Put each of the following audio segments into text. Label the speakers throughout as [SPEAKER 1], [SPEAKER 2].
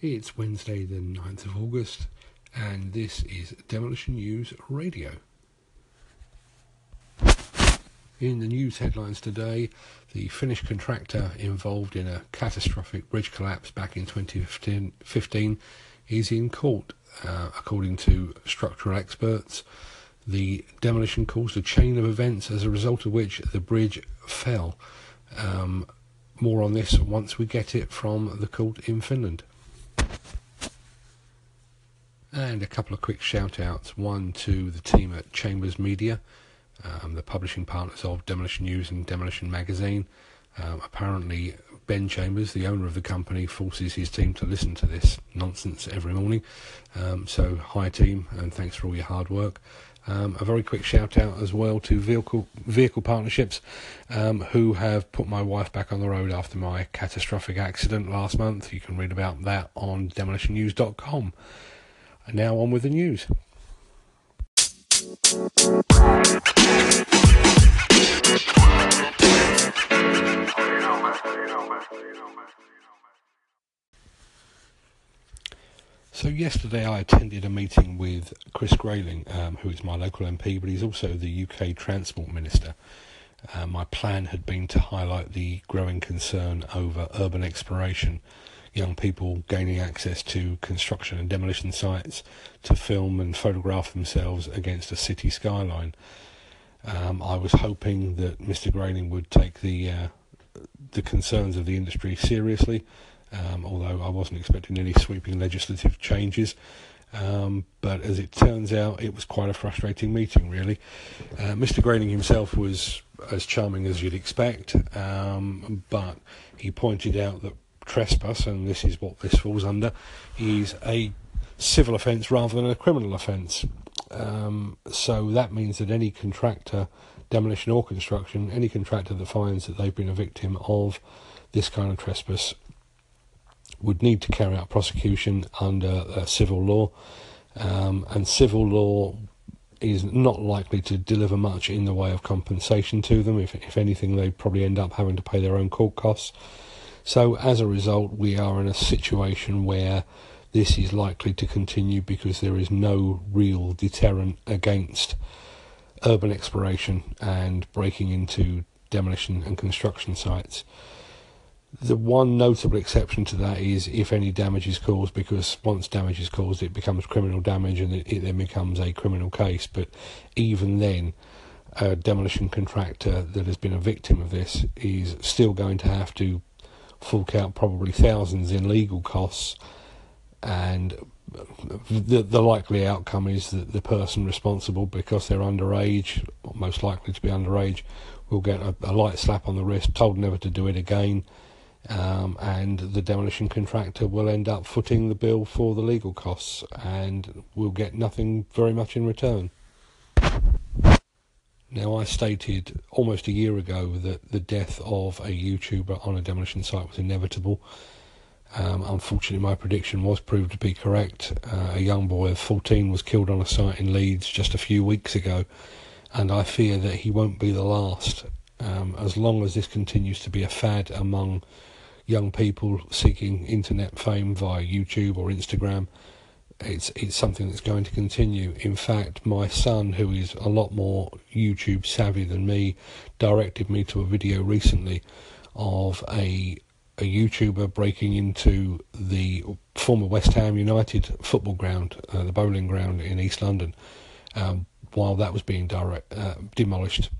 [SPEAKER 1] It's Wednesday, the 9th of August, and this is Demolition News Radio. In the news headlines today, the Finnish contractor involved in a catastrophic bridge collapse back in 2015 is in court, uh, according to structural experts. The demolition caused a chain of events as a result of which the bridge fell. Um, more on this once we get it from the court in Finland. And a couple of quick shout outs. One to the team at Chambers Media, um, the publishing partners of Demolition News and Demolition Magazine. Um, apparently, Ben Chambers, the owner of the company, forces his team to listen to this nonsense every morning. Um, so, hi team, and thanks for all your hard work. Um, a very quick shout out as well to vehicle vehicle partnerships um, who have put my wife back on the road after my catastrophic accident last month. You can read about that on demolitionnews.com. And now on with the news. So yesterday I attended a meeting with Chris Grayling, um, who is my local MP, but he's also the UK Transport Minister. Uh, my plan had been to highlight the growing concern over urban exploration young people gaining access to construction and demolition sites to film and photograph themselves against a city skyline. Um, I was hoping that Mr. Grayling would take the uh, the concerns of the industry seriously, um, although I wasn't expecting any sweeping legislative changes. Um, but as it turns out, it was quite a frustrating meeting, really. Uh, Mr. Grayling himself was as charming as you'd expect, um, but he pointed out that trespass, and this is what this falls under, is a civil offence rather than a criminal offence. Um, so that means that any contractor, demolition or construction, any contractor that finds that they've been a victim of this kind of trespass would need to carry out prosecution under uh, civil law. Um, and civil law is not likely to deliver much in the way of compensation to them. If, if anything, they probably end up having to pay their own court costs. So as a result, we are in a situation where this is likely to continue because there is no real deterrent against urban exploration and breaking into demolition and construction sites. The one notable exception to that is if any damage is caused, because once damage is caused, it becomes criminal damage and it, then becomes a criminal case. But even then, a demolition contractor that has been a victim of this is still going to have to fork out probably thousands in legal costs, and the the likely outcome is that the person responsible, because they're underage, most likely to be underage, will get a, a light slap on the wrist, told never to do it again. Um, and the demolition contractor will end up footing the bill for the legal costs and will get nothing very much in return. Now, I stated almost a year ago that the death of a YouTuber on a demolition site was inevitable. Um, unfortunately, my prediction was proved to be correct. Uh, a young boy of 14 was killed on a site in Leeds just a few weeks ago, and I fear that he won't be the last. Um, as long as this continues to be a fad among young people seeking internet fame via YouTube or Instagram, it's it's something that's going to continue. In fact, my son, who is a lot more YouTube savvy than me, directed me to a video recently of a a YouTuber breaking into the former West Ham United football ground, uh, the Boleyn Ground in East London, um, while that was being direct, uh, demolished.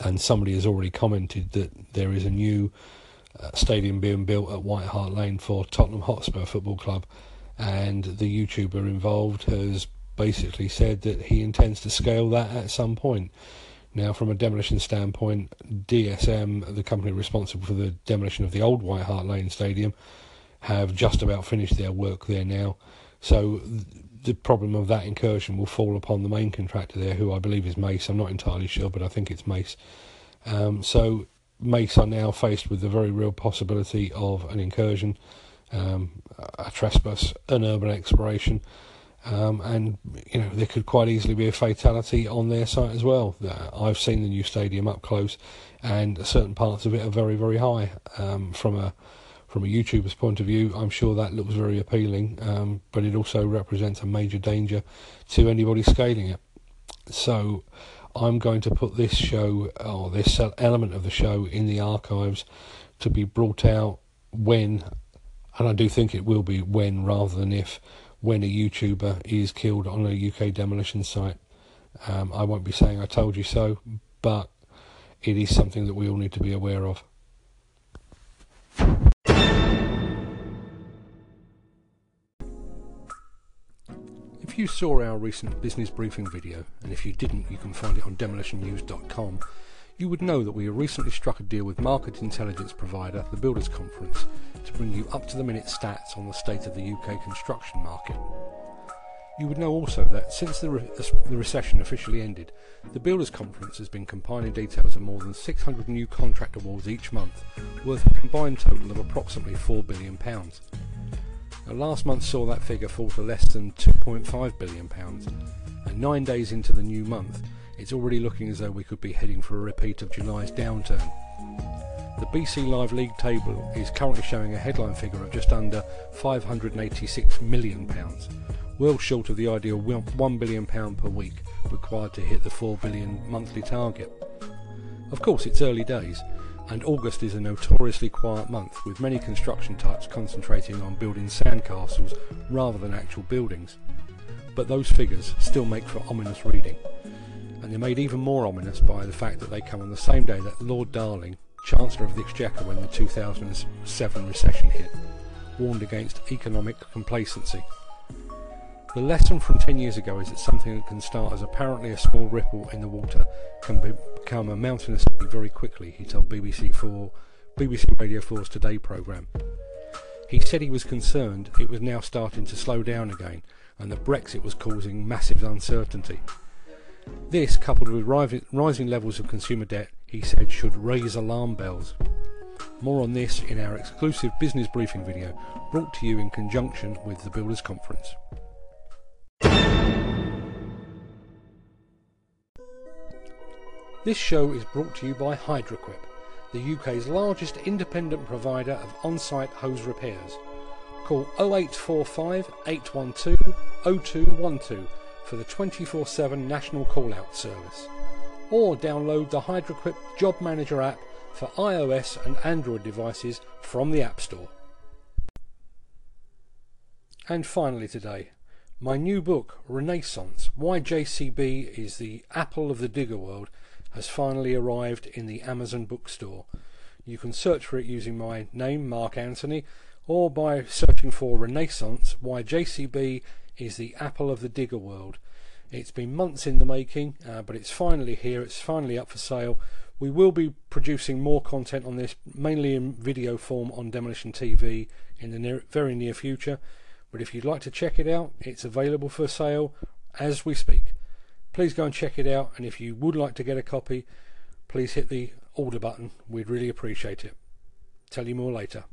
[SPEAKER 1] And somebody has already commented that there is a new uh, stadium being built at White Hart Lane for Tottenham Hotspur Football Club and the YouTuber involved has basically said that he intends to scale that at some point. Now, from a demolition standpoint, DSM, the company responsible for the demolition of the old White Hart Lane Stadium, have just about finished their work there now. So the problem of that incursion will fall upon the main contractor there, who I believe is Mace. I'm not entirely sure, but I think it's Mace. Um, so Mace are now faced with the very real possibility of an incursion um, a trespass, an urban exploration, um, and you know there could quite easily be a fatality on their site as well. I've seen the new stadium up close, and certain parts of it are very very high. Um, from a from a YouTuber's point of view, I'm sure that looks very appealing, um, but it also represents a major danger to anybody scaling it. So I'm going to put this show, or this element of the show, in the archives to be brought out when, and I do think it will be when rather than if, when a YouTuber is killed on a UK demolition site. Um, I won't be saying I told you so, but it is something that we all need to be aware of. If you saw our recent business briefing video, and if you didn't, you can find it on demolitionnews.com, you would know that we have recently struck a deal with market intelligence provider The Builders Conference to bring you up to the minute stats on the state of the UK construction market. You would know also that since the, re- the, recession officially ended, the Builders Conference has been compiling details of more than 600 new contract awards each month, worth a combined total of approximately £4 billion. Now, last month saw that figure fall to less than £2.5 billion, and nine days into the new month, it's already looking as though we could be heading for a repeat of July's downturn. The BC Live League table is currently showing a headline figure of just under £586 million, well short of the ideal £1 billion per week required to hit the £4 billion monthly target. Of course, it's early days, and August is a notoriously quiet month, with many construction types concentrating on building sandcastles rather than actual buildings. But those figures still make for ominous reading, and they're made even more ominous by the fact that they come on the same day that Lord Darling, Chancellor of the Exchequer when the 2007 recession hit, warned against economic complacency the lesson from 10 years ago is that something that can start as apparently a small ripple in the water can be, become a mountainous sea very quickly, he told BBC 4, BBC Radio 4's Today programme. He said he was concerned it was now starting to slow down again and that Brexit was causing massive uncertainty. This, coupled with rising levels of consumer debt, he said should raise alarm bells. More on this in our exclusive business briefing video brought to you in conjunction with the Builders Conference. This show is brought to you by Hydraquip, the UK's largest independent provider of on-site hose repairs. Call 0845 812 0212 for the 24-7 national call-out service. Or download the Hydraquip Job Manager app for iOS and Android devices from the App Store. And finally today, my new book, Renaissance Why JCB is the Apple of the Digger World, has finally arrived in the Amazon bookstore. You can search for it using my name, Mark Anthony, or by searching for Renaissance Why JCB is the Apple of the Digger World. It's been months in the making, uh, but it's finally here, it's finally up for sale. We will be producing more content on this, mainly in video form on Demolition TV in the near, very near future. But if you'd like to check it out, it's available for sale as we speak. Please go and check it out, and if you would like to get a copy, please hit the order button. We'd really appreciate it. Tell you more later.